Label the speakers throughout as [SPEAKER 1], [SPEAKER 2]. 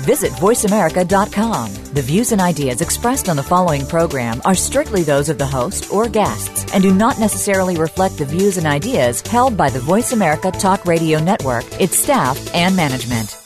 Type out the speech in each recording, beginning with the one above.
[SPEAKER 1] Visit VoiceAmerica.com. The views and ideas expressed on the following program are strictly those of the host or guests and do not necessarily reflect the views and ideas held by the Voice America Talk Radio Network, its staff, and management.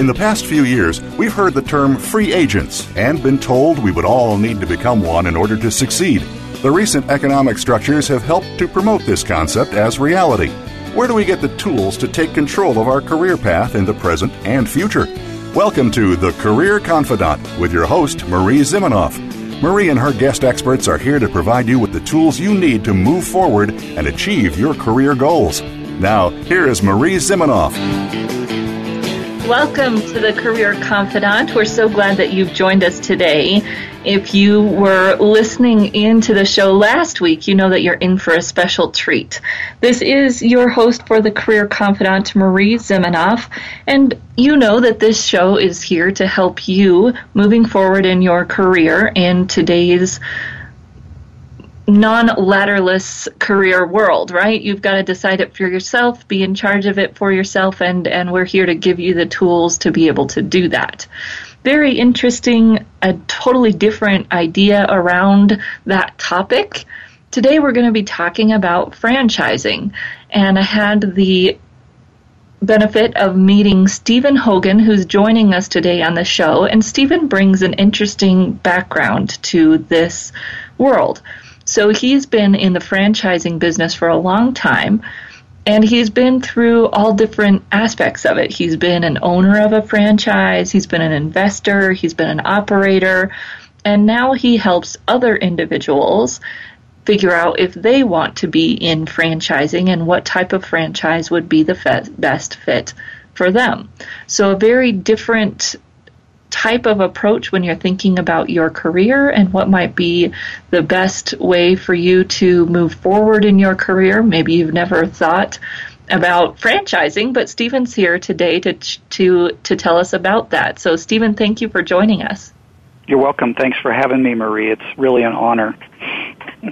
[SPEAKER 2] In the past few years, we've heard the term free agents and been told we would all need to become one in order to succeed. The recent economic structures have helped to promote this concept as reality. Where do we get the tools to take control of our career path in the present and future? Welcome to The Career Confidante with your host, Marie Zimenoff. Marie and her guest experts are here to provide you with the tools you need to move forward and achieve your career goals. Now, here is Marie Zimenoff.
[SPEAKER 3] Welcome to the Career Confidante. We're so glad that you've joined us today. If you were listening into the show last week, you know that you're in for a special treat. This is your host for the Career Confidante, Marie Zimenoff, and you know that this show is here to help you moving forward in your career in today's non-ladderless career world, right? You've got to decide it for yourself, be in charge of it for yourself, and, and we're here to give you the tools to be able to do that. Very interesting, a totally different idea around that topic. Today we're going to be talking about franchising, and I had the benefit of meeting Stephen Hogan, who's joining us today on the show, and Stephen brings an interesting background to this world. So he's been in the franchising business for a long time. And he's been through all different aspects of it. He's been an owner of a franchise, he's been an investor, he's been an operator, and now he helps other individuals figure out if they want to be in franchising and what type of franchise would be the fe- best fit for them. So, a very different type of approach when you're thinking about your career and what might be the best way for you to move forward in your career. Maybe you've never thought about franchising, but Stephen's here today to to to tell us about that. So Stephen, thank you for joining us.
[SPEAKER 4] You're welcome. Thanks for having me, Marie. It's really an honor.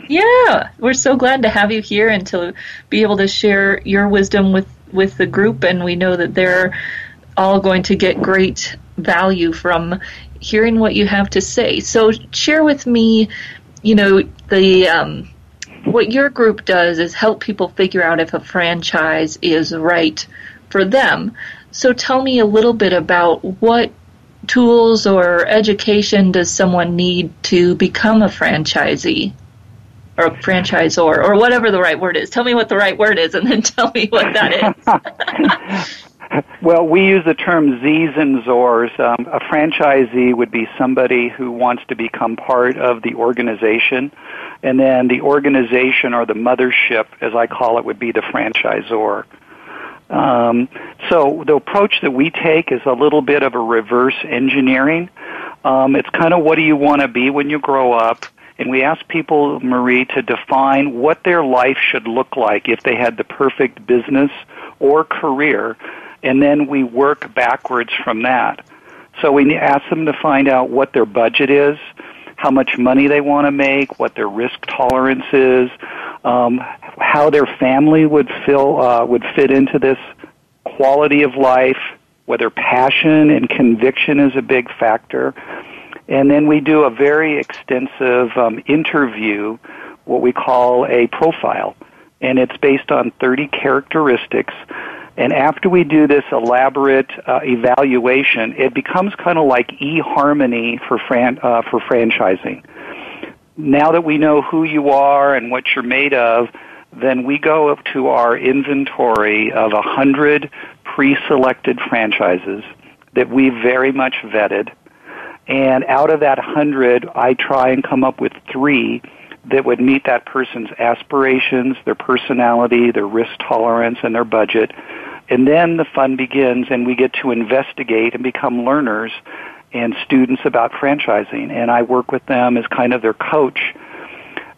[SPEAKER 3] Yeah, we're so glad to have you here and to be able to share your wisdom with with the group and we know that they're all going to get great value from hearing what you have to say. So share with me, you know, the um, what your group does is help people figure out if a franchise is right for them. So tell me a little bit about what tools or education does someone need to become a franchisee or franchisor or whatever the right word is. Tell me what the right word is and then tell me what that is.
[SPEAKER 4] Well, we use the term Z's and Zors. Um, a franchisee would be somebody who wants to become part of the organization, and then the organization or the mothership, as I call it, would be the franchisor. Um, so the approach that we take is a little bit of a reverse engineering. Um, it's kind of what do you want to be when you grow up? And we ask people, Marie, to define what their life should look like if they had the perfect business or career and then we work backwards from that. So we ask them to find out what their budget is, how much money they want to make, what their risk tolerance is, um, how their family would feel uh, would fit into this quality of life, whether passion and conviction is a big factor, and then we do a very extensive um, interview, what we call a profile, and it's based on 30 characteristics and after we do this elaborate uh, evaluation, it becomes kind of like eHarmony for fran- uh, for franchising. Now that we know who you are and what you're made of, then we go up to our inventory of a hundred pre-selected franchises that we very much vetted. And out of that hundred, I try and come up with three that would meet that person's aspirations, their personality, their risk tolerance, and their budget and then the fun begins and we get to investigate and become learners and students about franchising. And I work with them as kind of their coach.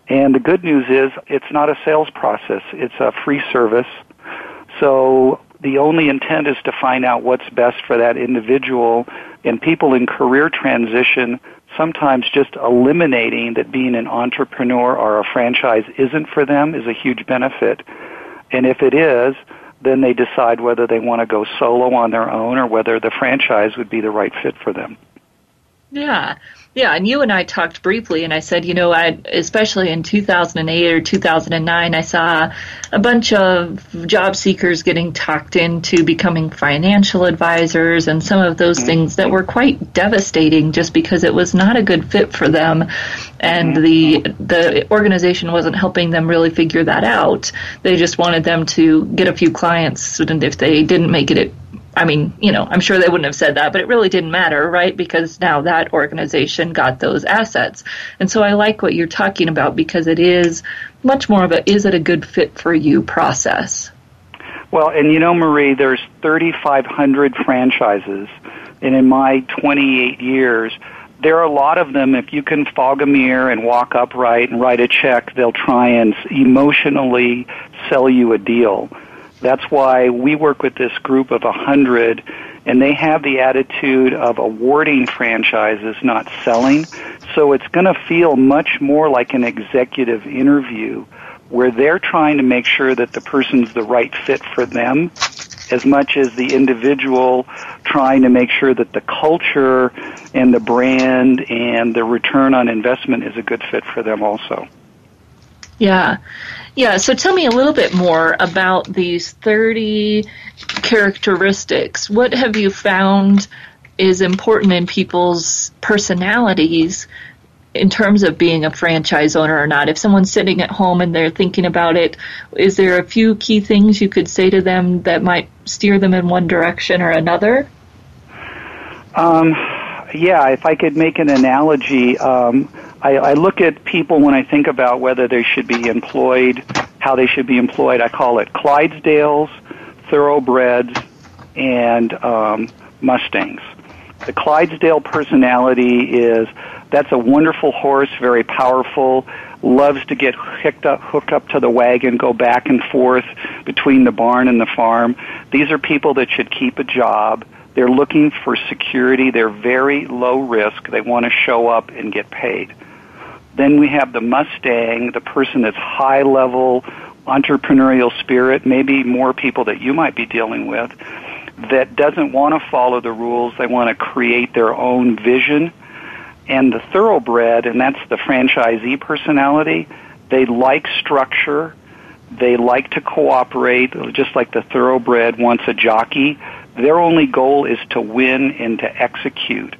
[SPEAKER 4] And the good news is it's not a sales process. It's a free service. So the only intent is to find out what's best for that individual and people in career transition sometimes just eliminating that being an entrepreneur or a franchise isn't for them is a huge benefit. And if it is, then they decide whether they want to go solo on their own or whether the franchise would be the right fit for them.
[SPEAKER 3] Yeah. Yeah, and you and I talked briefly, and I said, you know, I, especially in 2008 or 2009, I saw a bunch of job seekers getting talked into becoming financial advisors and some of those mm-hmm. things that were quite devastating just because it was not a good fit for them, and mm-hmm. the the organization wasn't helping them really figure that out. They just wanted them to get a few clients, and if they didn't make it, it I mean, you know, I'm sure they wouldn't have said that, but it really didn't matter, right? Because now that organization got those assets. And so I like what you're talking about because it is much more of a is it a good fit for you process.
[SPEAKER 4] Well, and you know, Marie, there's 3,500 franchises, and in my 28 years, there are a lot of them. If you can fog a mirror and walk upright and write a check, they'll try and emotionally sell you a deal that's why we work with this group of a hundred and they have the attitude of awarding franchises, not selling. So it's going to feel much more like an executive interview where they're trying to make sure that the person's the right fit for them as much as the individual trying to make sure that the culture and the brand and the return on investment is a good fit for them also.
[SPEAKER 3] Yeah. Yeah, so tell me a little bit more about these 30 characteristics. What have you found is important in people's personalities in terms of being a franchise owner or not? If someone's sitting at home and they're thinking about it, is there a few key things you could say to them that might steer them in one direction or another?
[SPEAKER 4] Um, yeah, if I could make an analogy, um, I, I look at people when I think about whether they should be employed, how they should be employed. I call it Clydesdales, Thoroughbreds, and um, Mustangs. The Clydesdale personality is that's a wonderful horse, very powerful, loves to get hooked up, hooked up to the wagon, go back and forth between the barn and the farm. These are people that should keep a job. They're looking for security. They're very low risk. They want to show up and get paid. Then we have the Mustang, the person that's high level entrepreneurial spirit, maybe more people that you might be dealing with, that doesn't want to follow the rules. They want to create their own vision. And the thoroughbred, and that's the franchisee personality, they like structure. They like to cooperate, just like the thoroughbred wants a jockey. Their only goal is to win and to execute.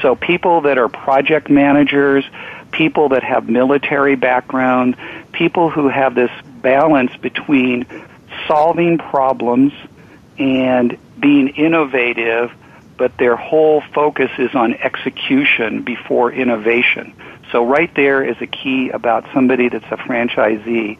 [SPEAKER 4] So people that are project managers, people that have military background, people who have this balance between solving problems and being innovative, but their whole focus is on execution before innovation. So right there is a key about somebody that's a franchisee.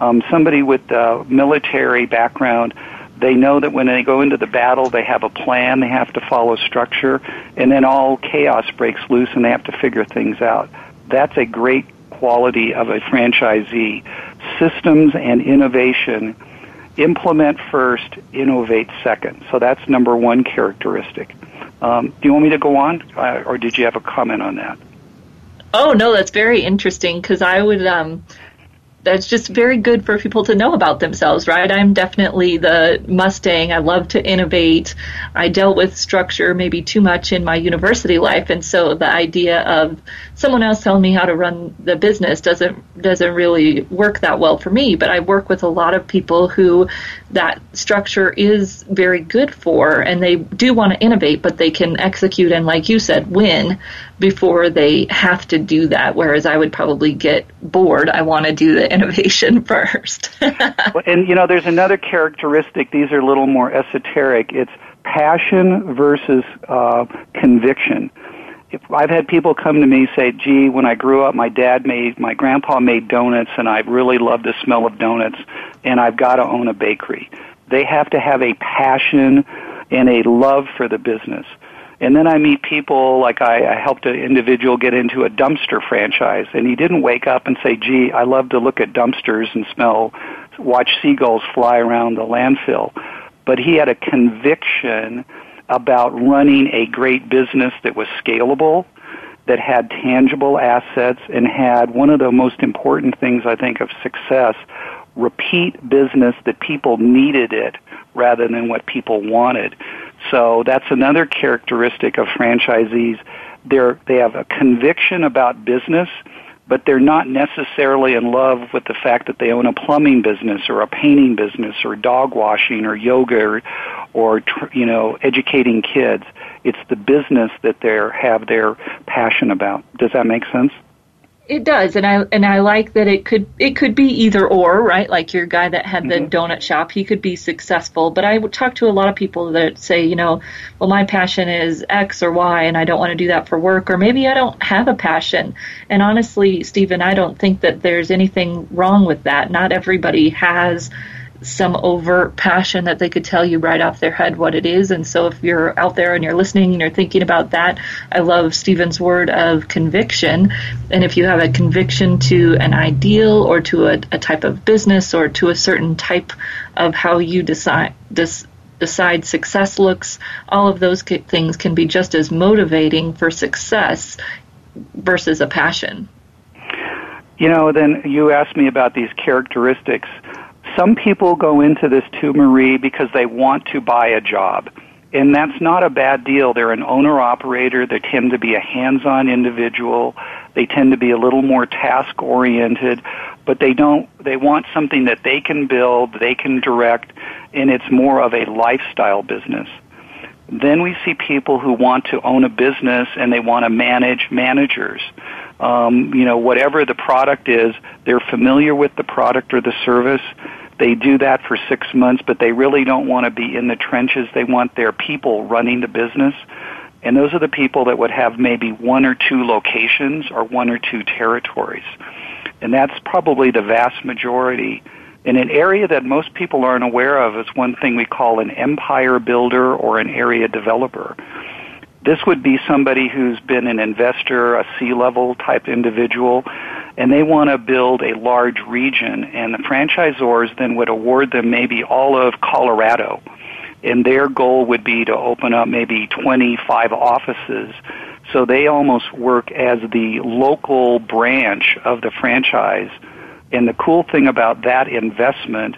[SPEAKER 4] Um, somebody with a military background, they know that when they go into the battle, they have a plan, they have to follow structure, and then all chaos breaks loose and they have to figure things out. That's a great quality of a franchisee. Systems and innovation implement first, innovate second. So that's number one characteristic. Um, do you want me to go on, uh, or did you have a comment on that?
[SPEAKER 3] Oh no, that's very interesting because I would um, that's just very good for people to know about themselves, right? I'm definitely the Mustang. I love to innovate. I dealt with structure maybe too much in my university life, and so the idea of someone else telling me how to run the business doesn't doesn't really work that well for me. But I work with a lot of people who that structure is very good for, and they do want to innovate, but they can execute and, like you said, win before they have to do that. Whereas I would probably get bored. I want to do the innovation first.
[SPEAKER 4] and you know, there's another characteristic. These are a little more esoteric. It's passion versus uh, conviction. If I've had people come to me say, "Gee, when I grew up, my dad made, my grandpa made donuts, and I really love the smell of donuts, and I've got to own a bakery." They have to have a passion and a love for the business. And then I meet people like I, I helped an individual get into a dumpster franchise, and he didn't wake up and say, "Gee, I love to look at dumpsters and smell, watch seagulls fly around the landfill," but he had a conviction about running a great business that was scalable, that had tangible assets, and had one of the most important things I think of success repeat business that people needed it rather than what people wanted. So that's another characteristic of franchisees. They're, they have a conviction about business, but they're not necessarily in love with the fact that they own a plumbing business or a painting business or dog washing or yoga or, or you know, educating kids. It's the business that they have their passion about. Does that make sense?
[SPEAKER 3] It does, and I and I like that it could it could be either or, right? Like your guy that had the mm-hmm. donut shop, he could be successful. But I would talk to a lot of people that say, you know, well, my passion is X or Y, and I don't want to do that for work, or maybe I don't have a passion. And honestly, Stephen, I don't think that there's anything wrong with that. Not everybody has some overt passion that they could tell you right off their head what it is. And so if you're out there and you're listening and you're thinking about that, I love Stephen's word of conviction. And if you have a conviction to an ideal or to a, a type of business or to a certain type of how you decide, this, decide success looks, all of those things can be just as motivating for success versus a passion.
[SPEAKER 4] You know, then you asked me about these characteristics some people go into this too, Marie, because they want to buy a job. And that's not a bad deal. They're an owner operator. They tend to be a hands on individual. They tend to be a little more task oriented, but they don't, they want something that they can build, they can direct, and it's more of a lifestyle business. Then we see people who want to own a business and they want to manage managers. Um, you know, whatever the product is, they're familiar with the product or the service they do that for six months, but they really don't want to be in the trenches. They want their people running the business. And those are the people that would have maybe one or two locations or one or two territories. And that's probably the vast majority. In an area that most people aren't aware of is one thing we call an empire builder or an area developer. This would be somebody who's been an investor, a C-level type individual, and they want to build a large region, and the franchisors then would award them maybe all of Colorado. And their goal would be to open up maybe 25 offices. So they almost work as the local branch of the franchise. And the cool thing about that investment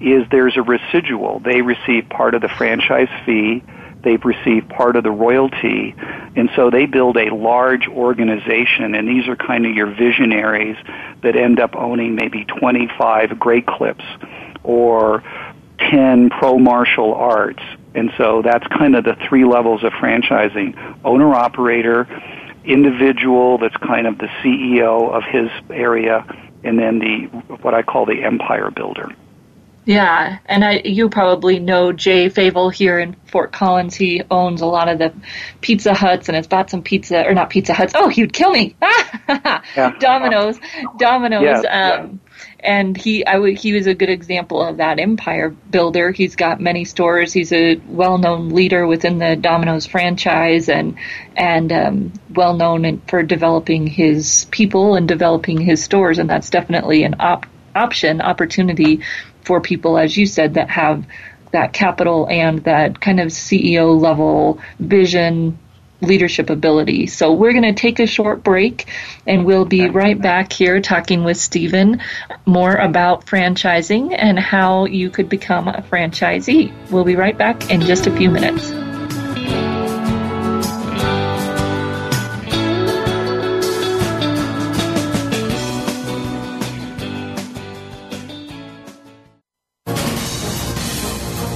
[SPEAKER 4] is there's a residual. They receive part of the franchise fee they've received part of the royalty. And so they build a large organization, and these are kind of your visionaries that end up owning maybe 25 Great Clips or 10 pro martial arts. And so that's kind of the three levels of franchising owner operator, individual that's kind of the CEO of his area, and then the what I call the empire builder.
[SPEAKER 3] Yeah, and I, you probably know Jay Favel here in Fort Collins. He owns a lot of the Pizza Huts and has bought some pizza, or not Pizza Huts. Oh, he'd kill me. yeah. Domino's, Domino's. Yeah, um, yeah. And he, I he was a good example of that empire builder. He's got many stores. He's a well-known leader within the Domino's franchise, and and um, well known for developing his people and developing his stores. And that's definitely an op- option, opportunity for people, as you said, that have that capital and that kind of CEO level vision leadership ability. So we're going to take a short break and we'll be right back here talking with Stephen more about franchising and how you could become a franchisee. We'll be right back in just a few minutes.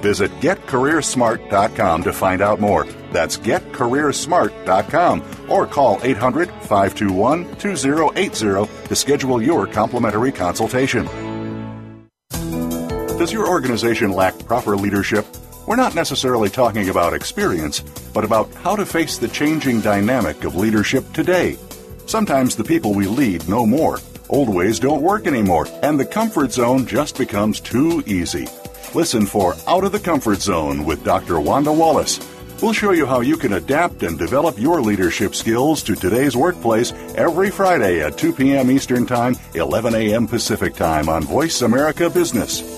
[SPEAKER 2] Visit getcareersmart.com to find out more. That's getcareersmart.com or call 800 521 2080 to schedule your complimentary consultation. Does your organization lack proper leadership? We're not necessarily talking about experience, but about how to face the changing dynamic of leadership today. Sometimes the people we lead know more. Old ways don't work anymore, and the comfort zone just becomes too easy. Listen for Out of the Comfort Zone with Dr. Wanda Wallace. We'll show you how you can adapt and develop your leadership skills to today's workplace every Friday at 2 p.m. Eastern Time, 11 a.m. Pacific Time on Voice America Business.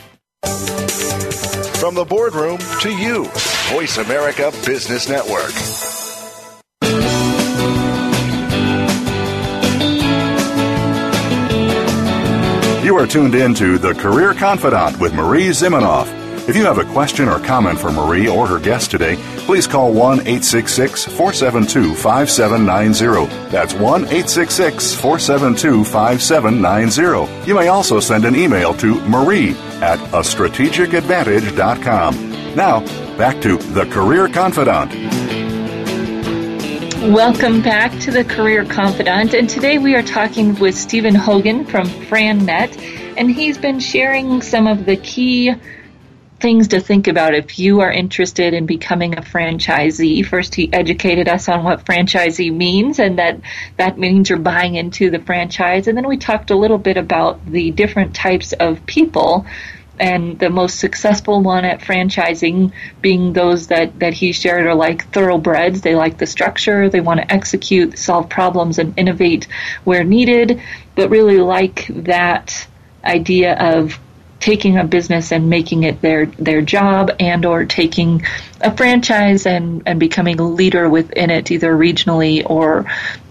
[SPEAKER 5] From the boardroom to you, Voice America Business Network.
[SPEAKER 2] You are tuned in to The Career Confidante with Marie Zimenoff. If you have a question or comment for Marie or her guest today, please call 1 866 472 5790. That's 1 866 472 5790. You may also send an email to marie at a strategicadvantage.com. Now, back to The Career Confidante.
[SPEAKER 3] Welcome back to the Career Confidante, and today we are talking with Stephen Hogan from FranNet, and he's been sharing some of the key things to think about if you are interested in becoming a franchisee. First, he educated us on what franchisee means, and that that means you're buying into the franchise. And then we talked a little bit about the different types of people and the most successful one at franchising being those that, that he shared are like thoroughbreds. They like the structure, they want to execute, solve problems, and innovate where needed, but really like that idea of taking a business and making it their their job and or taking a franchise and and becoming a leader within it either regionally or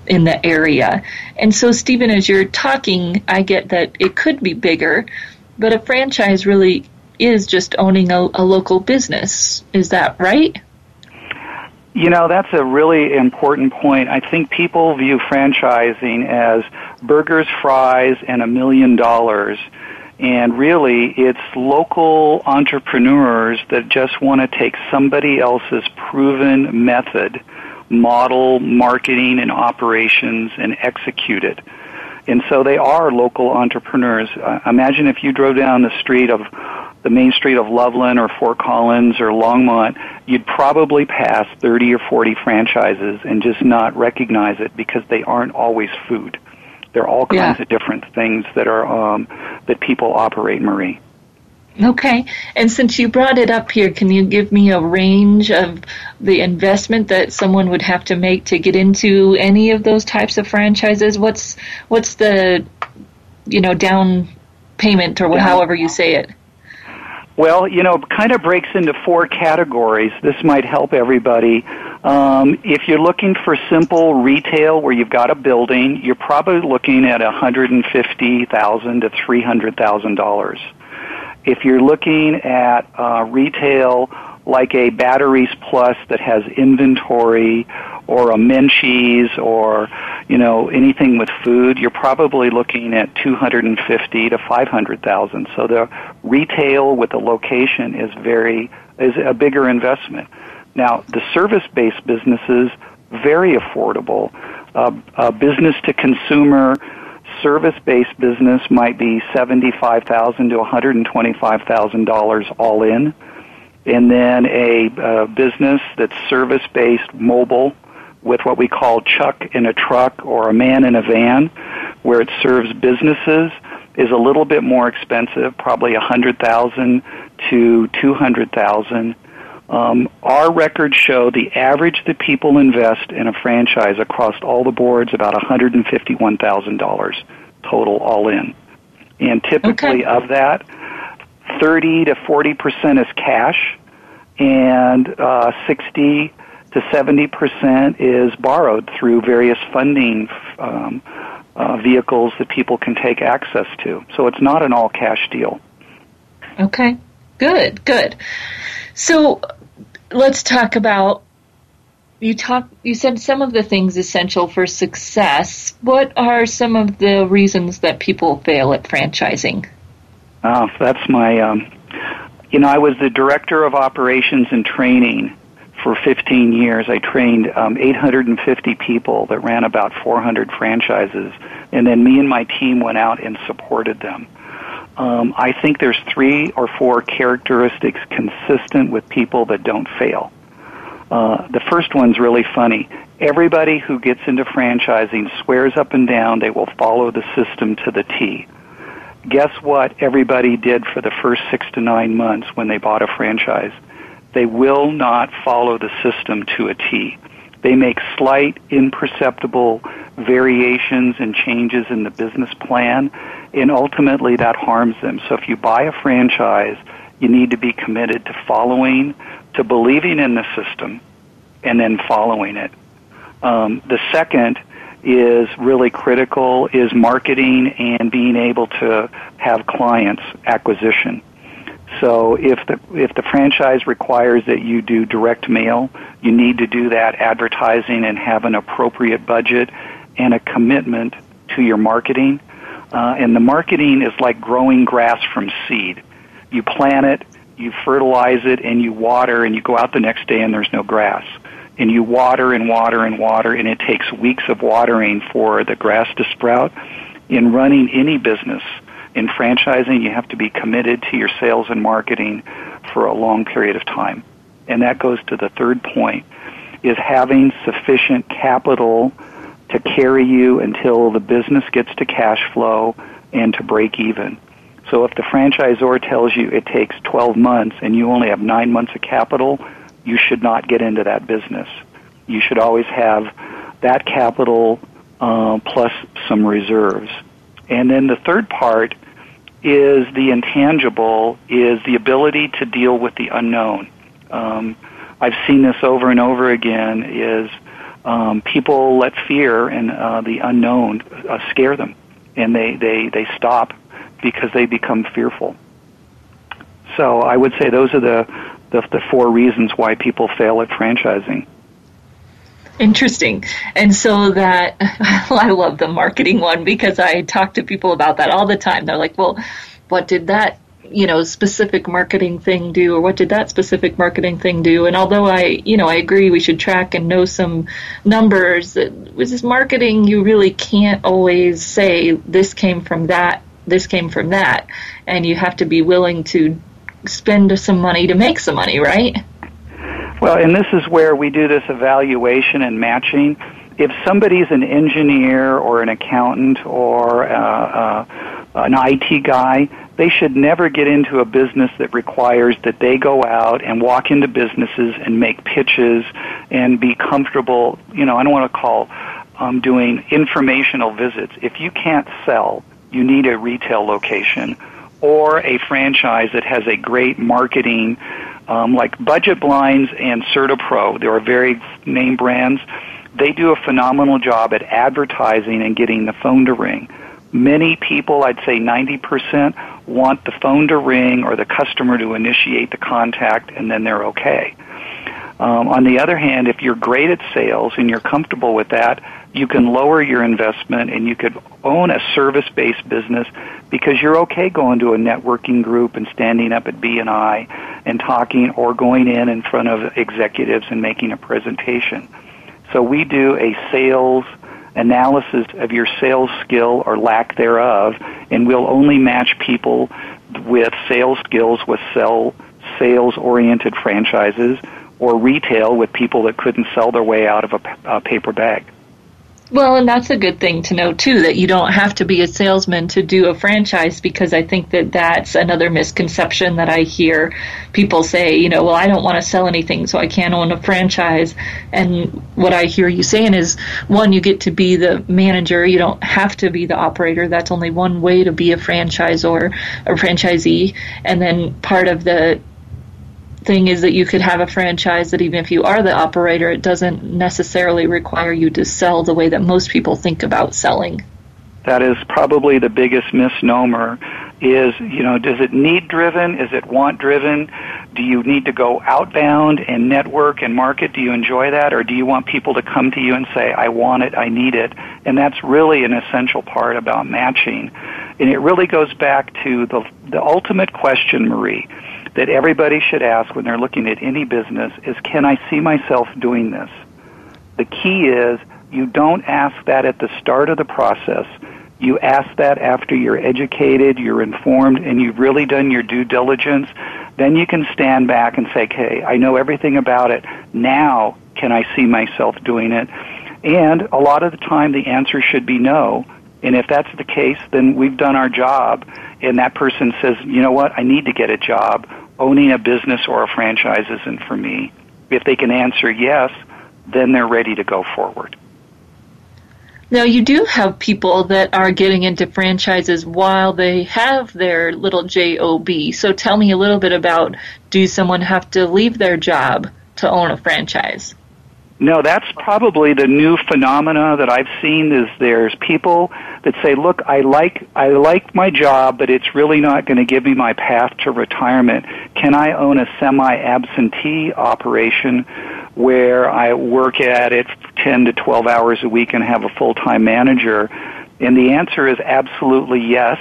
[SPEAKER 3] in the area. And so Stephen as you're talking I get that it could be bigger but a franchise really is just owning a, a local business. Is that right?
[SPEAKER 4] You know, that's a really important point. I think people view franchising as burgers, fries, and a million dollars. And really, it's local entrepreneurs that just want to take somebody else's proven method, model marketing and operations, and execute it. And so they are local entrepreneurs. Uh, imagine if you drove down the street of the main street of Loveland or Fort Collins or Longmont, you'd probably pass 30 or 40 franchises and just not recognize it because they aren't always food. There are all kinds yeah. of different things that are um, that people operate, Marie.
[SPEAKER 3] Okay. And since you brought it up here, can you give me a range of the investment that someone would have to make to get into any of those types of franchises? What's what's the you know down payment or however you say it?
[SPEAKER 4] Well, you know, it kind of breaks into four categories. This might help everybody. Um, if you're looking for simple retail where you've got a building, you're probably looking at a hundred and fifty thousand to three hundred thousand dollars. If you're looking at uh, retail like a Batteries Plus that has inventory or a Menchie's or you know anything with food, you're probably looking at 250 to 500,000. So the retail with a location is very is a bigger investment. Now the service-based businesses very affordable. Uh, uh, business to consumer service-based business might be 75,000 to one hundred and twenty-five thousand dollars all in, and then a uh, business that's service-based, mobile, with what we call chuck in a truck or a man in a van, where it serves businesses, is a little bit more expensive, probably a hundred thousand to two hundred thousand. Um, our records show the average that people invest in a franchise across all the boards about $151,000 total all in. And typically okay. of that, 30 to 40% is cash and uh, 60 to 70% is borrowed through various funding um, uh, vehicles that people can take access to. So it's not an all cash deal.
[SPEAKER 3] Okay, good, good. So let's talk about you talk you said some of the things essential for success. What are some of the reasons that people fail at franchising?
[SPEAKER 4] Oh, that's my um, you know, I was the director of operations and training for 15 years. I trained um, 850 people that ran about 400 franchises, and then me and my team went out and supported them. Um, I think there's three or four characteristics consistent with people that don't fail. Uh, the first one's really funny. Everybody who gets into franchising swears up and down they will follow the system to the T. Guess what everybody did for the first six to nine months when they bought a franchise? They will not follow the system to a T. They make slight, imperceptible variations and changes in the business plan, and ultimately that harms them. So if you buy a franchise, you need to be committed to following, to believing in the system, and then following it. Um, the second is really critical is marketing and being able to have clients acquisition. So if the if the franchise requires that you do direct mail, you need to do that advertising and have an appropriate budget and a commitment to your marketing. Uh, and the marketing is like growing grass from seed. You plant it, you fertilize it, and you water, and you go out the next day and there's no grass. And you water and water and water, and it takes weeks of watering for the grass to sprout. In running any business, in franchising, you have to be committed to your sales and marketing for a long period of time. And that goes to the third point is having sufficient capital to carry you until the business gets to cash flow and to break even. So if the franchisor tells you it takes 12 months and you only have 9 months of capital, you should not get into that business. You should always have that capital uh, plus some reserves. And then the third part is the intangible, is the ability to deal with the unknown. Um, I've seen this over and over again. Is um, people let fear and uh, the unknown uh, scare them, and they they they stop because they become fearful. So I would say those are the the, the four reasons why people fail at franchising.
[SPEAKER 3] Interesting. And so that, well, I love the marketing one because I talk to people about that all the time. They're like, well, what did that, you know, specific marketing thing do or what did that specific marketing thing do? And although I, you know, I agree we should track and know some numbers, with this marketing, you really can't always say this came from that, this came from that. And you have to be willing to spend some money to make some money, right?
[SPEAKER 4] Well, and this is where we do this evaluation and matching. If somebody's an engineer or an accountant or uh, uh, an IT guy, they should never get into a business that requires that they go out and walk into businesses and make pitches and be comfortable. You know, I don't want to call um, doing informational visits. If you can't sell, you need a retail location or a franchise that has a great marketing um, like Budget Blinds and CertaPro. There are very name brands. They do a phenomenal job at advertising and getting the phone to ring. Many people, I'd say 90%, want the phone to ring or the customer to initiate the contact and then they're okay. Um, on the other hand, if you're great at sales and you're comfortable with that, you can lower your investment and you could own a service-based business because you're okay going to a networking group and standing up at BNI and talking or going in in front of executives and making a presentation. So we do a sales analysis of your sales skill or lack thereof and we'll only match people with sales skills with sell sales oriented franchises or retail with people that couldn't sell their way out of a, a paper bag.
[SPEAKER 3] Well, and that's a good thing to know too that you don't have to be a salesman to do a franchise because I think that that's another misconception that I hear people say, you know, well, I don't want to sell anything, so I can't own a franchise. And what I hear you saying is one, you get to be the manager, you don't have to be the operator. That's only one way to be a franchisor a franchisee. And then part of the thing is that you could have a franchise that even if you are the operator, it doesn't necessarily require you to sell the way that most people think about selling.
[SPEAKER 4] That is probably the biggest misnomer is, you know, does it need driven? Is it want driven? Do you need to go outbound and network and market? Do you enjoy that? Or do you want people to come to you and say, I want it, I need it? And that's really an essential part about matching. And it really goes back to the, the ultimate question, Marie, that everybody should ask when they're looking at any business is, can I see myself doing this? The key is you don't ask that at the start of the process you ask that after you're educated, you're informed, and you've really done your due diligence. Then you can stand back and say, okay, I know everything about it. Now can I see myself doing it? And a lot of the time the answer should be no. And if that's the case, then we've done our job. And that person says, you know what, I need to get a job. Owning a business or a franchise isn't for me. If they can answer yes, then they're ready to go forward.
[SPEAKER 3] Now, you do have people that are getting into franchises while they have their little job. So tell me a little bit about do someone have to leave their job to own a franchise?
[SPEAKER 4] No, that's probably the new phenomena that I've seen is there's people that say, "Look, I like I like my job, but it's really not going to give me my path to retirement. Can I own a semi-absentee operation where I work at it 10 to 12 hours a week and have a full-time manager? And the answer is absolutely yes.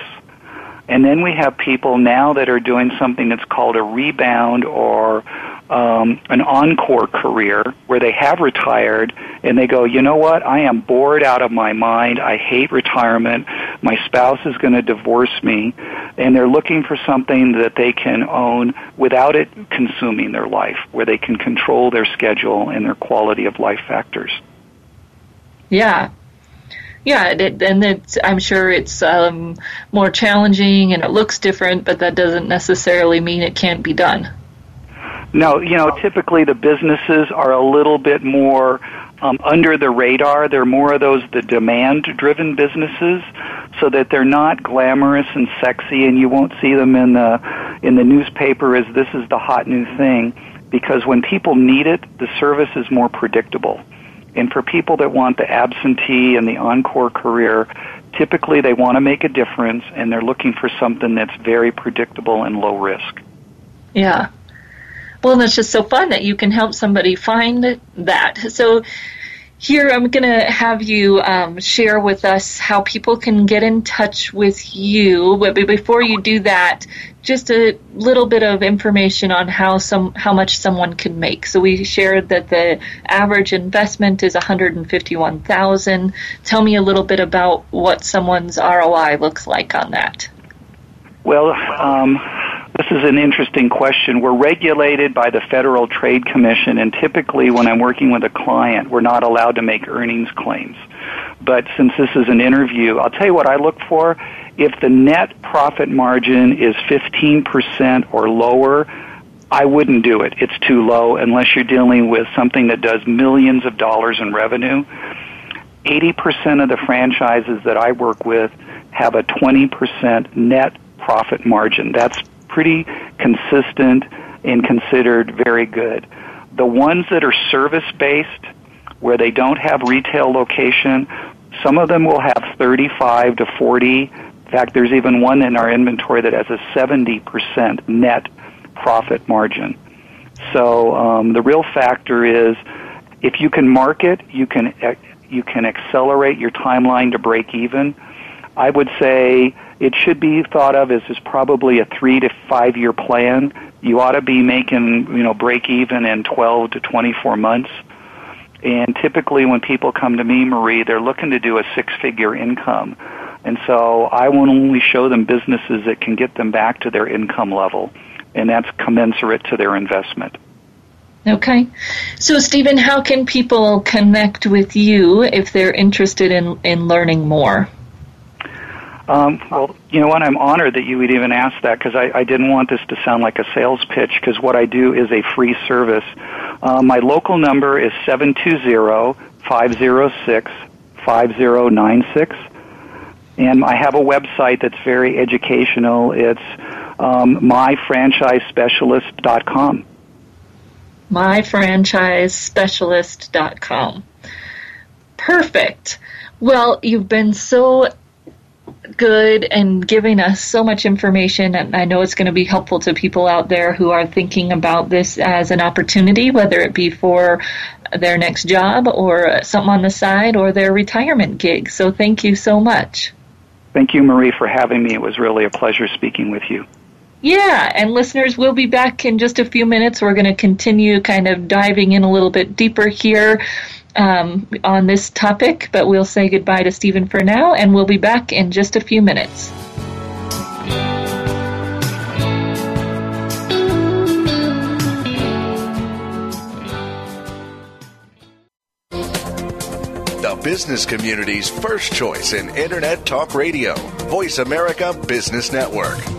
[SPEAKER 4] And then we have people now that are doing something that's called a rebound or um, an encore career where they have retired and they go, you know what? I am bored out of my mind. I hate retirement. My spouse is going to divorce me. And they're looking for something that they can own without it consuming their life, where they can control their schedule and their quality of life factors.
[SPEAKER 3] Yeah, yeah, and it's, I'm sure it's um, more challenging and it looks different, but that doesn't necessarily mean it can't be done.
[SPEAKER 4] No, you know, typically the businesses are a little bit more um, under the radar. They're more of those the demand driven businesses, so that they're not glamorous and sexy, and you won't see them in the in the newspaper as this is the hot new thing. Because when people need it, the service is more predictable. And for people that want the absentee and the encore career, typically they want to make a difference and they're looking for something that's very predictable and low risk.
[SPEAKER 3] Yeah. Well, it's just so fun that you can help somebody find that. So, here I'm going to have you um, share with us how people can get in touch with you. But before you do that, just a little bit of information on how some how much someone can make. So we shared that the average investment is 151,000. Tell me a little bit about what someone's ROI looks like on that.
[SPEAKER 4] Well, um, this is an interesting question. We're regulated by the Federal Trade Commission, and typically when I'm working with a client, we're not allowed to make earnings claims. But since this is an interview, I'll tell you what I look for. If the net profit margin is 15% or lower, I wouldn't do it. It's too low unless you're dealing with something that does millions of dollars in revenue. 80% of the franchises that I work with have a 20% net profit margin. That's pretty consistent and considered very good. The ones that are service based, where they don't have retail location, some of them will have 35 to 40. In fact, there's even one in our inventory that has a 70% net profit margin. So um, the real factor is if you can market, you can you can accelerate your timeline to break even. I would say it should be thought of as, probably a three to five year plan. You ought to be making, you know, break even in 12 to 24 months. And typically when people come to me, Marie, they're looking to do a six figure income. And so I will only show them businesses that can get them back to their income level. And that's commensurate to their investment.
[SPEAKER 3] Okay. So, Stephen, how can people connect with you if they're interested in, in learning more?
[SPEAKER 4] Um, well, you know what? I'm honored that you would even ask that because I, I didn't want this to sound like a sales pitch because what I do is a free service. Uh, my local number is seven two zero five zero six five zero nine six, and I have a website that's very educational. It's um, myfranchisespecialist.com.
[SPEAKER 3] myfranchisespecialist.com. Perfect. Well, you've been so good and giving us so much information and I know it's going to be helpful to people out there who are thinking about this as an opportunity whether it be for their next job or something on the side or their retirement gig. So thank you so much.
[SPEAKER 4] Thank you Marie for having me. It was really a pleasure speaking with you.
[SPEAKER 3] Yeah, and listeners, we'll be back in just a few minutes. We're going to continue kind of diving in a little bit deeper here um, on this topic, but we'll say goodbye to Stephen for now, and we'll be back in just a few minutes.
[SPEAKER 5] The business community's first choice in Internet Talk Radio, Voice America Business Network.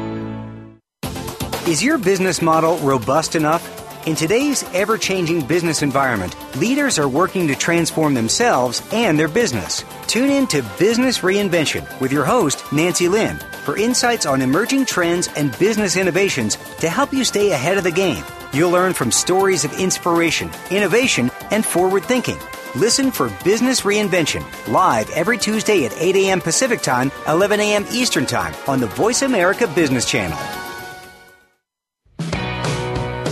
[SPEAKER 6] Is your business model robust enough? In today's ever changing business environment, leaders are working to transform themselves and their business. Tune in to Business Reinvention with your host, Nancy Lynn, for insights on emerging trends and business innovations to help you stay ahead of the game. You'll learn from stories of inspiration, innovation, and forward thinking. Listen for Business Reinvention live every Tuesday at 8 a.m. Pacific Time, 11 a.m. Eastern Time on the Voice America Business Channel.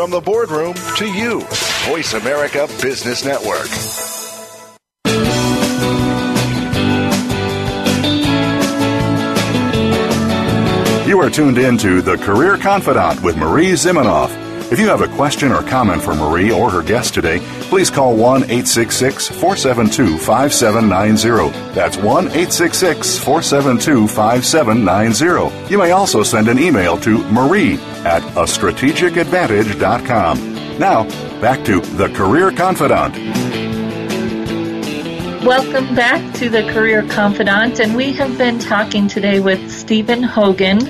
[SPEAKER 5] From the boardroom to you, Voice America Business Network.
[SPEAKER 2] You are tuned in to The Career Confidante with Marie Zimenoff. If you have a question or comment for Marie or her guest today, please call 1 866 472 5790. That's 1 866 472 5790. You may also send an email to marie at a strategicadvantage.com. Now, back to The Career Confidante.
[SPEAKER 3] Welcome back to the Career Confidante, and we have been talking today with Stephen Hogan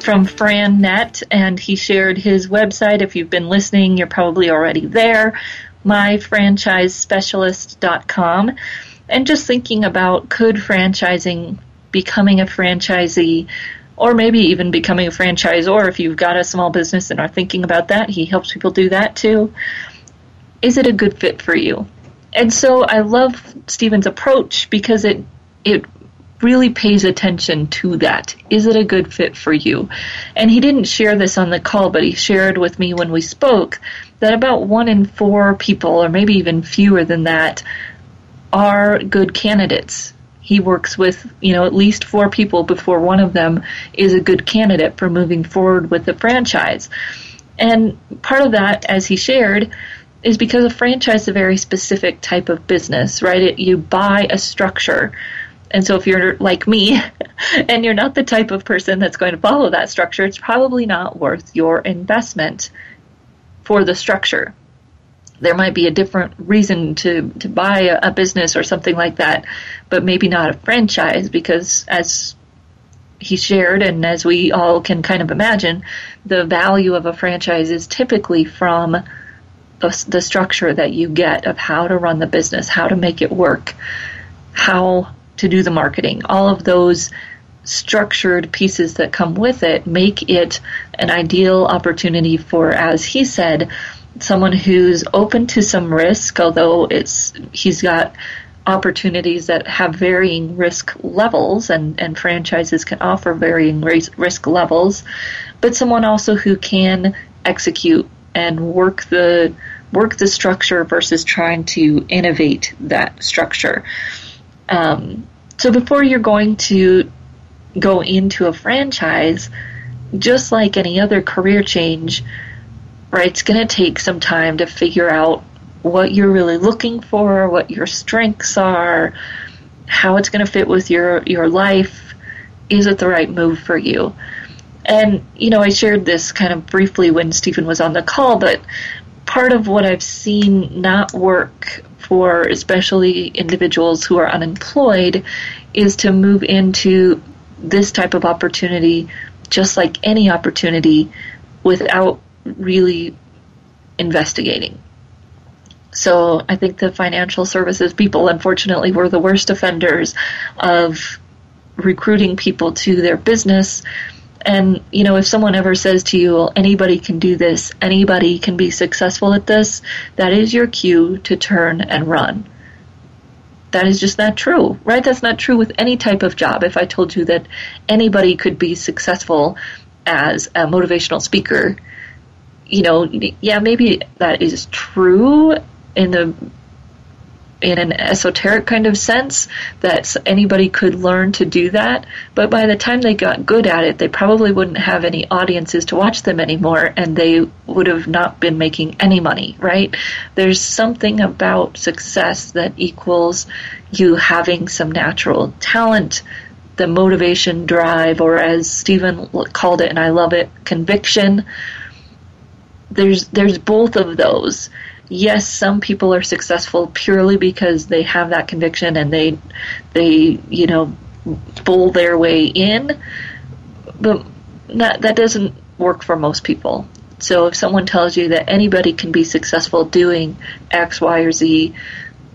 [SPEAKER 3] from FranNet, and he shared his website. If you've been listening, you're probably already there, myfranchisespecialist.com. And just thinking about could franchising, becoming a franchisee, or maybe even becoming a franchisor if you've got a small business and are thinking about that. He helps people do that too. Is it a good fit for you? And so I love Stephen's approach because it it really pays attention to that. Is it a good fit for you? And he didn't share this on the call, but he shared with me when we spoke that about one in four people, or maybe even fewer than that, are good candidates. He works with, you know, at least four people before one of them is a good candidate for moving forward with the franchise. And part of that, as he shared, is because a franchise is a very specific type of business, right? It, you buy a structure. And so if you're like me and you're not the type of person that's going to follow that structure, it's probably not worth your investment for the structure. There might be a different reason to, to buy a, a business or something like that, but maybe not a franchise because as he shared and as we all can kind of imagine, the value of a franchise is typically from the, the structure that you get of how to run the business, how to make it work, how to do the marketing, all of those structured pieces that come with it make it an ideal opportunity for, as he said, someone who's open to some risk, although it's he's got opportunities that have varying risk levels, and, and franchises can offer varying risk levels, but someone also who can execute and work the work the structure versus trying to innovate that structure. Um, so before you're going to go into a franchise, just like any other career change, right, it's going to take some time to figure out what you're really looking for, what your strengths are, how it's going to fit with your your life. Is it the right move for you? And you know, I shared this kind of briefly when Stephen was on the call, but part of what I've seen not work for especially individuals who are unemployed is to move into this type of opportunity just like any opportunity without really investigating. So I think the financial services people, unfortunately, were the worst offenders of recruiting people to their business. And, you know, if someone ever says to you, well, anybody can do this, anybody can be successful at this, that is your cue to turn and run. That is just not true, right? That's not true with any type of job. If I told you that anybody could be successful as a motivational speaker, you know, yeah, maybe that is true in the in an esoteric kind of sense that anybody could learn to do that. But by the time they got good at it, they probably wouldn't have any audiences to watch them anymore and they would have not been making any money, right? There's something about success that equals you having some natural talent, the motivation, drive, or as Stephen called it, and I love it, conviction. There's there's both of those yes, some people are successful purely because they have that conviction and they they you know bull their way in, but that that doesn't work for most people. So if someone tells you that anybody can be successful doing X, Y, or Z,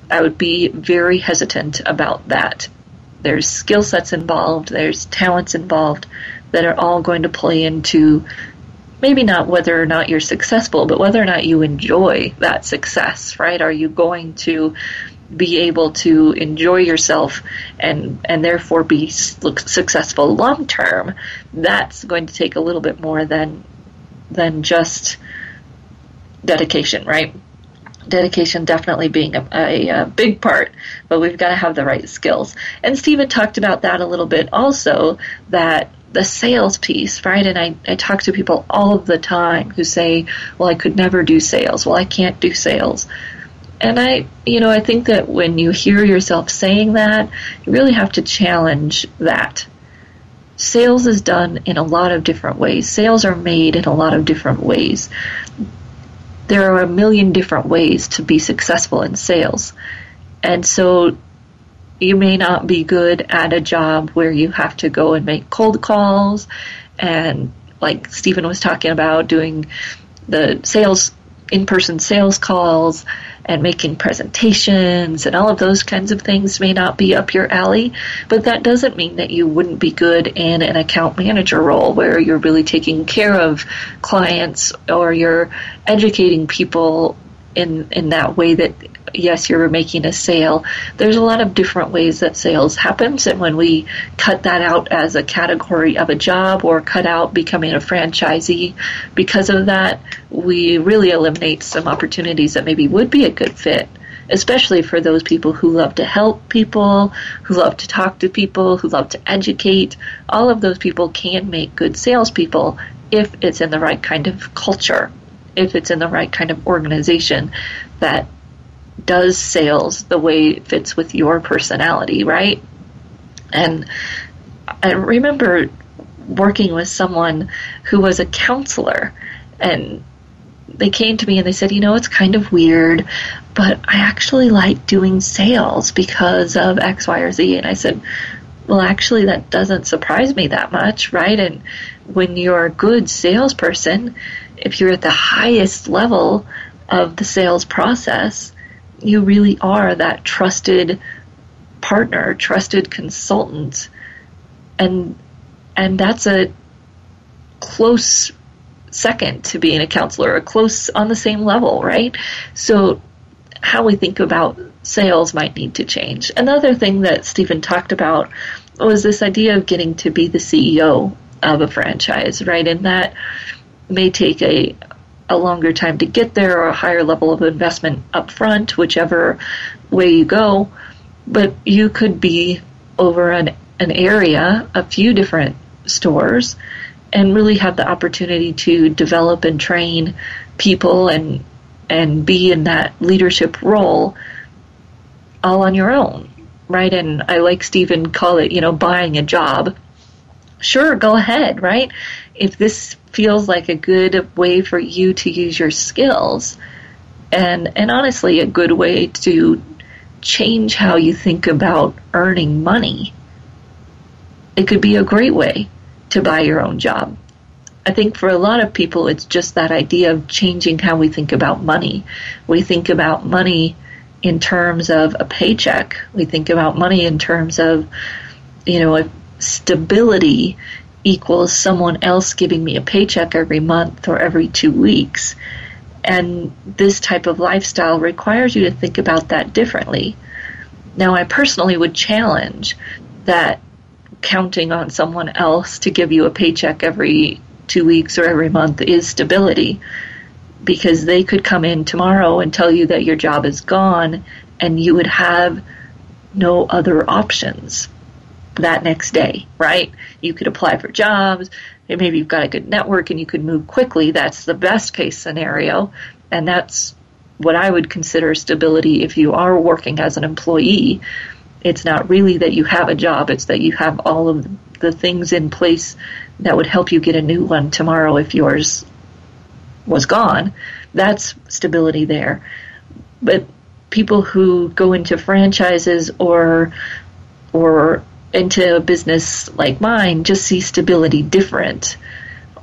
[SPEAKER 3] I would be very hesitant about that. There's skill sets involved, there's talents involved that are all going to play into maybe not whether or not you're successful, but whether or not you enjoy that success, right? Are you going to be able to enjoy yourself and and therefore be successful long term? That's going to take a little bit more than than just dedication, right? dedication definitely being a, a, a, big part, but we've got to have the right skills. And Stephen talked about that a little bit also, that the sales piece, right? And I, I talk to people all of the time who say, well, I could never do sales. Well, I can't do sales. And I, you know, I think that when you hear yourself saying that, you really have to challenge that. Sales is done in a lot of different ways. Sales are made in a lot of different ways. There are a million different ways to be successful in sales. And so you may not be good at a job where you have to go and make cold calls. And like Stephen was talking about doing the sales in-person sales calls and making presentations and all of those kinds of things may not be up your alley, but that doesn't mean that you wouldn't be good in an account manager role where you're really taking care of clients or you're educating people in in that way that yes, you're making a sale. There's a lot of different ways that sales happens, and when we cut that out as a category of a job or cut out becoming a franchisee, because of that, we really eliminate some opportunities that maybe would be a good fit. Especially for those people who love to help people, who love to talk to people, who love to educate. All of those people can make good salespeople if it's in the right kind of culture, if it's in the right kind of organization that does sales the way it fits with your personality, right? And I remember working with someone who was a counselor and they came to me and they said, you know, it's kind of weird, but I actually like doing sales because of X, Y, or Z. And I said, well, actually, that doesn't surprise me that much, right? And when you're a good salesperson, if you're at the highest level of the sales process, you really are that trusted partner, trusted consultant. And and that's a close second to being a counselor, a close on the same level, right? So how we think about sales might need to change. Another thing that Stephen talked about was this idea of getting to be the CEO of a franchise, right? And that may take a a longer time to get there or a higher level of investment up front, whichever way you go. But you could be over an, an area, a few different stores, and really have the opportunity to develop and train people and and be in that leadership role all on your own, right? And I like Stephen call it, you know, buying a job. Sure, go ahead, right? If this feels like a good way for you to use your skills, and and honestly, a good way to change how you think about earning money, it could be a great way to buy your own job. I think for a lot of people, it's just that idea of changing how we think about money. We think about money in terms of a paycheck. We think about money in terms of, you know, stability equals someone else giving me a paycheck every month or every two weeks. And this type of lifestyle requires you to think about that differently. Now, I personally would challenge that counting on someone else to give you a paycheck every two weeks or every month is stability because they could come in tomorrow and tell you that your job is gone and you would have no other options that next day, right? You could apply for jobs. Maybe you've got a good network and you could move quickly. That's the best case scenario. And that's what I would consider stability if you are working as an employee. It's not really that you have a job, it's that you have all of the things in place that would help you get a new one tomorrow if yours was gone. That's stability there. But people who go into franchises or or into a business like mine just see stability different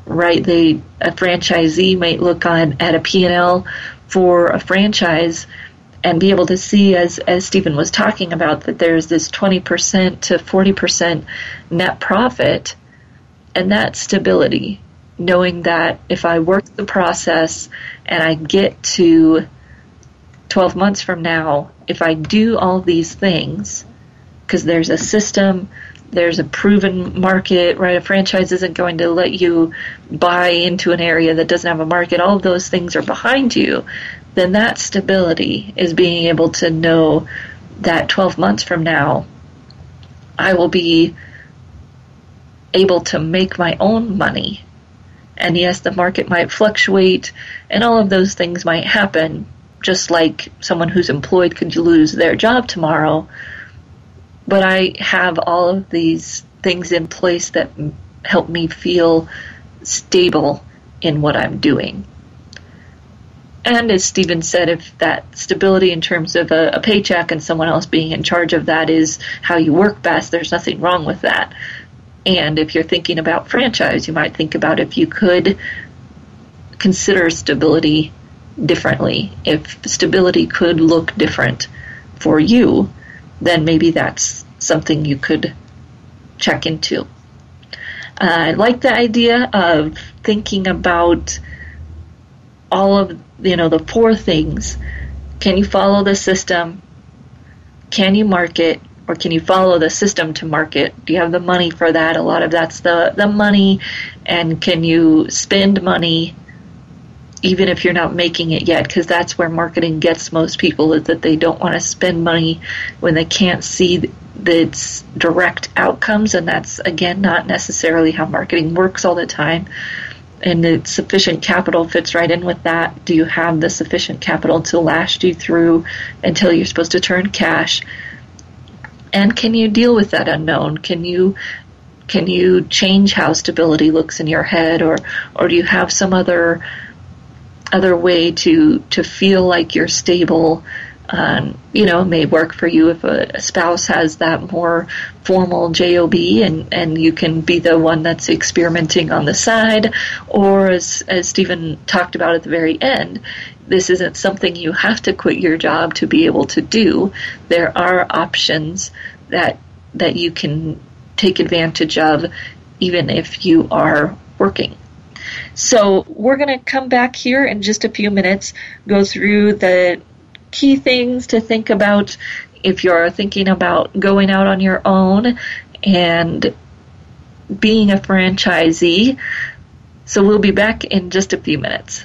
[SPEAKER 3] right? They a franchisee might look on at a P&L for a franchise and be able to see as as Stephen was talking about that there's this 20% to 40% net profit and that stability, knowing that if I work the process and I get to 12 months from now, if I do all these things, because there's a system, there's a proven market, right? A franchise isn't going to let you buy into an area that doesn't have a market. All of those things are behind you. Then that stability is being able to know that 12 months from now, I will be able to make my own money. And yes, the market might fluctuate and all of those things might happen, just like someone who's employed could lose their job tomorrow. But I have all of these things in place that help me feel stable in what I'm doing. And as Stephen said, if that stability in terms of a, a, paycheck and someone else being in charge of that is how you work best, there's nothing wrong with that. And if you're thinking about franchise, you might think about if you could consider stability differently. If stability could look different for you, then maybe that's something you could check into. Uh, I like the idea of thinking about all of you know the four things. Can you follow the system? Can you market? or can you follow the system to market? Do you have the money for that? A lot of that's the, the money. And can you spend money even if you're not making it yet? Because that's where marketing gets most people is that they don't want to spend money when they can't see its direct outcomes. And that's, again, not necessarily how marketing works all the time. And the sufficient capital fits right in with that. Do you have the sufficient capital to last you through until you're supposed to turn cash? and can you deal with that unknown? Can you can you change how stability looks in your head, or or do you have some other other way to to feel like you're stable? Um, you know, may work for you if a, a, spouse has that more formal job, and and you can be the one that's experimenting on the side, or as as Stephen talked about at the very end, this isn't something you have to quit your job to be able to do. There are options that that you can take advantage of even if you are working. So we're going to come back here in just a few minutes, go through the key things to think about if you're thinking about going out on your own and being a franchisee. So we'll be back in just a few minutes.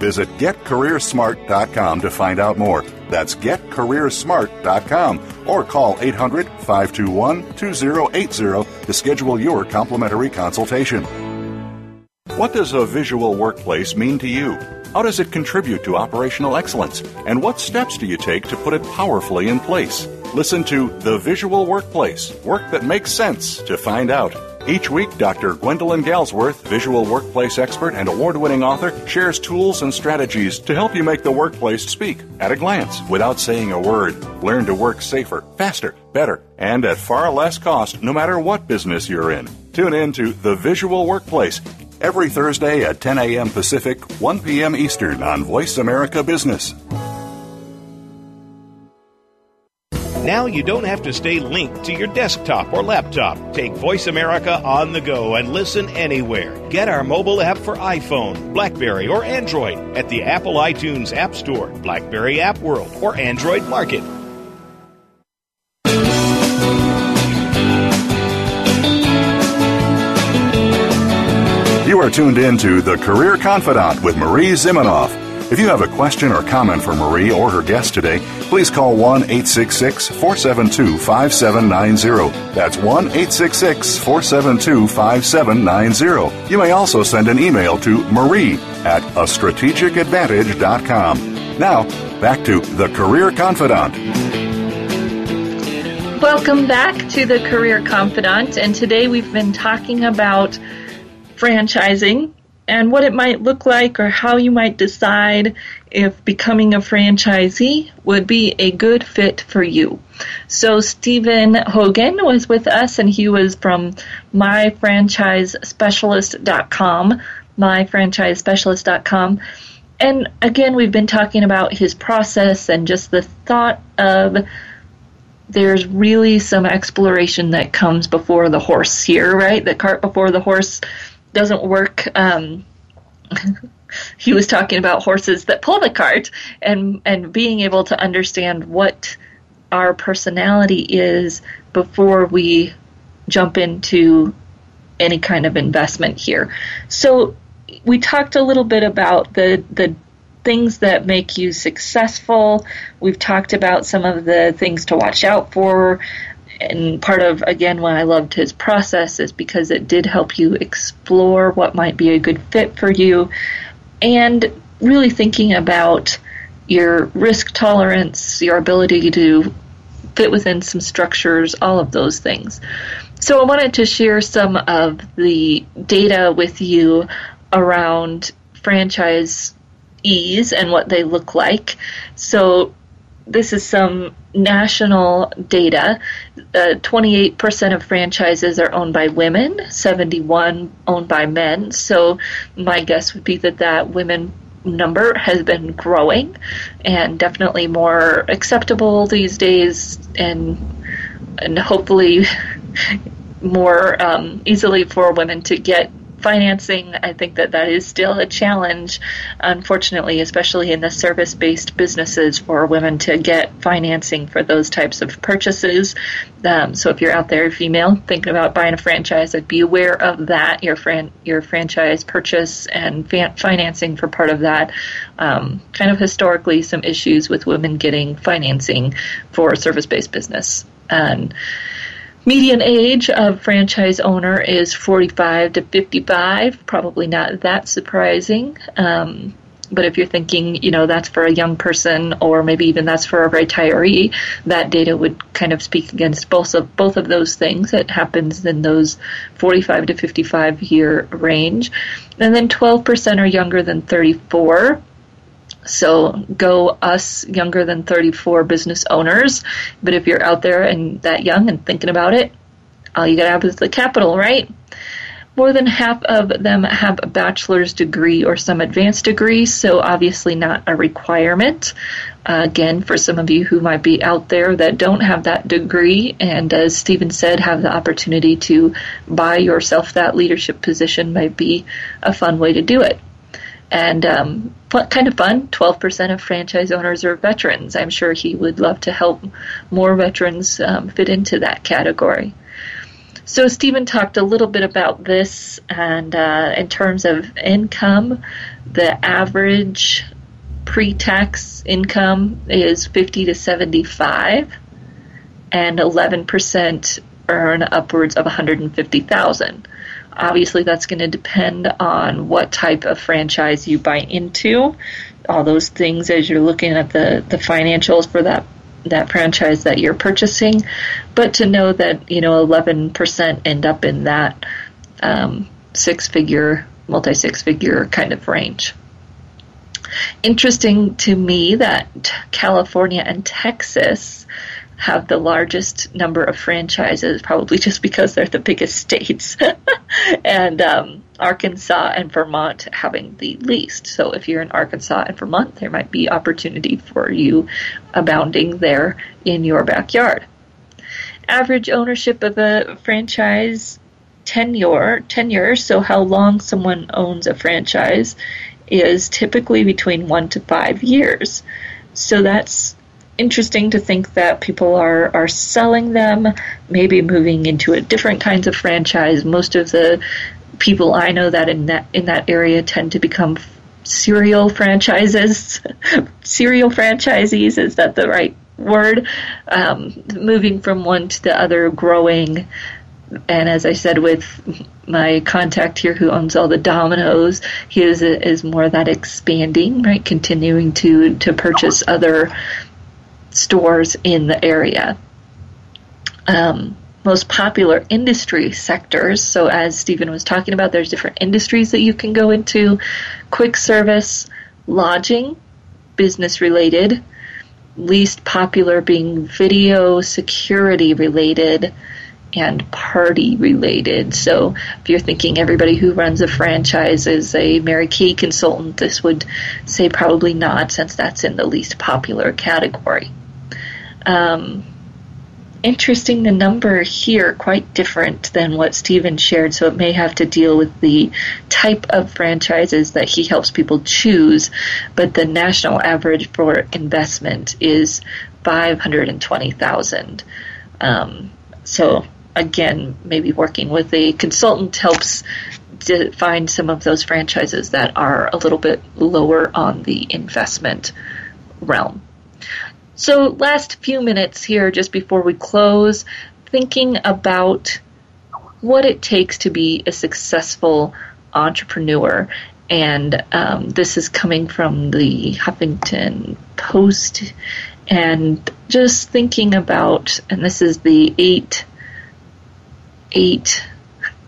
[SPEAKER 2] Visit getcareersmart.com to find out more. That's getcareersmart.com or call 800 521 2080 to schedule your complimentary consultation. What does a visual workplace mean to you? How does it contribute to operational excellence? And what steps do you take to put it powerfully in place? Listen to The Visual Workplace Work That Makes Sense to find out. Each week, Dr. Gwendolyn Galsworth, visual workplace expert and award winning author, shares tools and strategies to help you make the workplace speak at a glance without saying a word. Learn to work safer, faster, better, and at far less cost no matter what business you're in. Tune in to The Visual Workplace every Thursday at 10 a.m. Pacific, 1 p.m. Eastern on Voice America Business.
[SPEAKER 7] Now you don't have to stay linked to your desktop or laptop. Take Voice America on the go and listen anywhere. Get our mobile app for iPhone, Blackberry, or Android at the Apple iTunes App Store, Blackberry App World, or Android Market.
[SPEAKER 2] You are tuned in to The Career Confidante with Marie Zimenoff. If you have a question or comment for Marie or her guest today, please call 1 866 472 5790. That's 1 866 472 5790. You may also send an email to marie at a strategic strategicadvantage.com. Now, back to The Career Confidante.
[SPEAKER 3] Welcome back to the Career Confidante, and today we've been talking about franchising and what it might look like or how you might decide if becoming a franchisee would be a good fit for you. So Stephen Hogan was with us and he was from myfranchisespecialist.com, myfranchisespecialist.com. And again, we've been talking about his process and just the thought of there's really some exploration that comes before the horse here, right? The cart before the horse doesn't work. Um, he was talking about horses that pull the cart and and being able to understand what our personality is before we jump into any kind of investment here. So we talked a little bit about the the things that make you successful. We've talked about some of the things to watch out for and part of again why I loved his process is because it did help you explore what might be a good fit for you and really thinking about your risk tolerance, your ability to fit within some structures, all of those things. So I wanted to share some of the data with you around franchise ease and what they look like. So this is some national data. Uh, 28% of franchises are owned by women, 71 owned by men. So my guess would be that that women number has been growing and definitely more acceptable these days and and hopefully more um, easily for women to get financing, I think that that is still a challenge, unfortunately, especially in the service based businesses for women to get financing for those types of purchases. Um, so if you're out there, female, thinking about buying a franchise, I'd be aware of that, your, fran- your franchise purchase and financing for part of that. Um, kind of historically, some issues with women getting financing for service based business. And Median age of franchise owner is 45 to 55, probably not that surprising. Um, But if you're thinking, you know, that's for a young person or maybe even that's for a retiree, that data would kind of speak against both of both of those things. It happens in those 45 to 55 year range. And then 12% are younger than 34. So go us younger than 34 business owners. But if you're out there and that young and thinking about it, all you got to have is the capital, right? More than half of them have a bachelor's degree or some advanced degree, so obviously not a requirement. Uh, again, for some of you who might be out there that don't have that degree, and as Stephen said, have the opportunity to buy yourself that leadership position might be a fun way to do it. And um, kind of fun? 12% of franchise owners are veterans. I'm sure he would love to help more veterans um, fit into that category. So Stephen talked a little bit about this, and uh, in terms of income, the average pre-tax income is 50 to 75, and 11% earn upwards of 150,000. Obviously, that's going to depend on what type of franchise you buy into. All those things as you're looking at the, the financials for that that franchise that you're purchasing, but to know that you know 11% end up in that um, six-figure, multi-six-figure kind of range. Interesting to me that California and Texas have the largest number of franchises, probably just because they're the biggest states, and um, Arkansas and Vermont having the least. So if you're in Arkansas and Vermont, there might be opportunity for you abounding there in your backyard. Average ownership of a franchise tenure, tenure, so how long someone owns a franchise, is typically between one to five years. So that's interesting to think that people are, are selling them, maybe moving into a different kinds of franchise. Most of the people I know that in that in that area tend to become serial franchises, serial franchisees. Is that the right word? Um, moving from one to the other, growing. And as I said, with my contact here who owns all the Domino's, he is is more that expanding, right? Continuing to to purchase other stores in the area. Um, most popular industry sectors. So, as Stephen was talking about, there's different industries that you can go into quick service, lodging, business related, least popular being video security related and party related. So, if you're thinking everybody who runs a franchise is a Mary Kay consultant, this would say probably not, since that's in the least popular category. Um, interesting, the number here quite different than what Stephen shared, so it may have to deal with the type of franchises that he helps people choose, but the national average for investment is 520,000. Um, so again, maybe working with a consultant helps to find some of those franchises that are a little bit lower on the investment realm. So, last few minutes here, just before we close, thinking about what it takes to be a successful entrepreneur. And um, this is coming from the Huffington Post. And just thinking about, and this is the eight, eight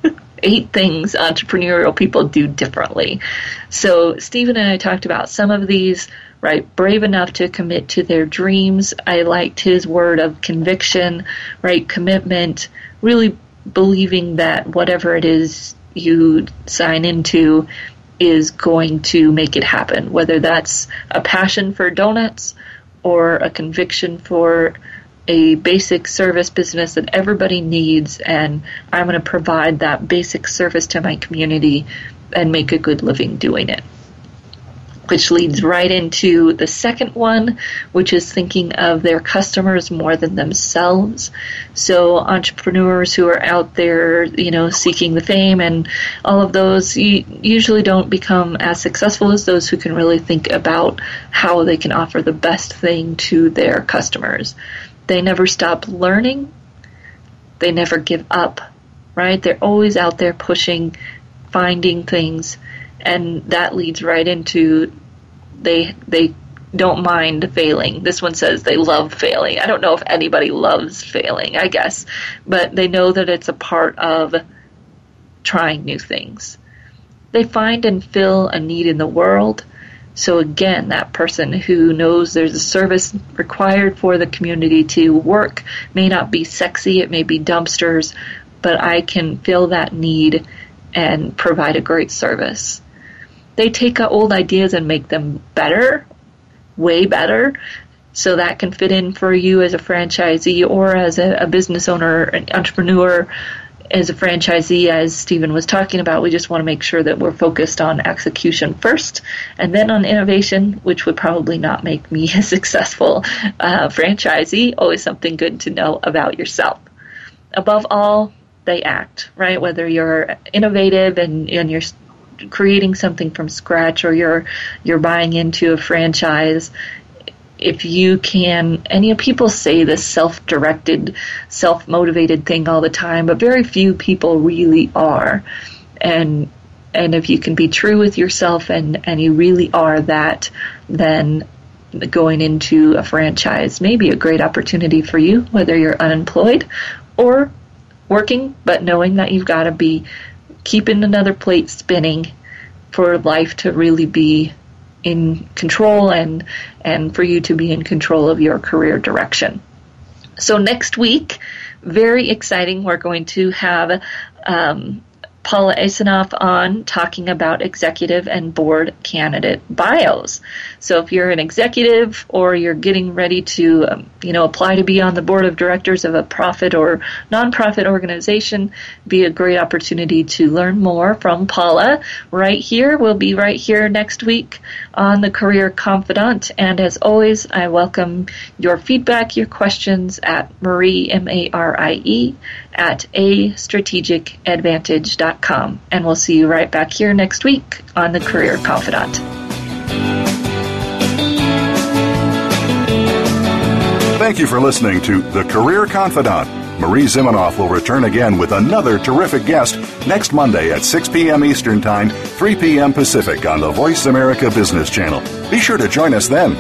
[SPEAKER 3] eight things entrepreneurial people do differently. So Stephen and I talked about some of these right? Brave enough to commit to their dreams. I liked his word of conviction, right? Commitment, really believing that whatever it is you sign into is going to make it happen, whether that's a passion for donuts or a conviction for a basic service business that everybody needs, and I'm going to provide that basic service to my community and make a good living doing it which leads right into the second one, which is thinking of their customers more than themselves. So entrepreneurs who are out there, you know, seeking the fame and all of those you usually don't become as successful as those who can really think about how they can offer the best thing to their customers. They never stop learning. They never give up, right? They're always out there pushing, finding things and that leads right into they they don't mind failing. This one says they love failing. I don't know if anybody loves failing, I guess, but they know that it's a part of trying new things. They find and fill a need in the world. So again, that person who knows there's a service required for the community to work may not be sexy, it may be dumpsters, but I can fill that need and provide a great service. They take old ideas and make them better way better. So that can fit in for you as a franchisee or as a, a business owner, an entrepreneur, as a franchisee, as Stephen was talking about, we just want to make sure that we're focused on execution first and then on innovation, which would probably not make me a successful uh, franchisee. Always something good to know about yourself. Above all, they act, right? Whether you're innovative and, and you're creating something from scratch or you're you're buying into a franchise if you can and you know people say this self-directed self-motivated thing all the time but very few people really are. And and if you can be true with yourself and and you really are that then going into a franchise may be a great opportunity for you whether you're unemployed or working but knowing that you've got to be keeping another plate spinning for life to really be in control and and for you to be in control of your career direction. So next week, very exciting. We're going to have um, Paula Asinof on talking about executive and board candidate bios. So if you're an executive or you're getting ready to, um, you know, apply to be on the board of directors of a profit or nonprofit organization, be a great opportunity to learn more from Paula right here. We'll be right here next week on the Career Confidante. And as always, I welcome your feedback, your questions at Marie, M-A-R-I-E, at a. And we'll see you right back here next week on the Career Confidante.
[SPEAKER 2] Thank you for listening to The Career Confidante. Marie Zimenoff will return again with another terrific guest next Monday at 6 p.m. Eastern Time, 3 p.m. Pacific on the Voice America Business Channel. Be sure to join us then.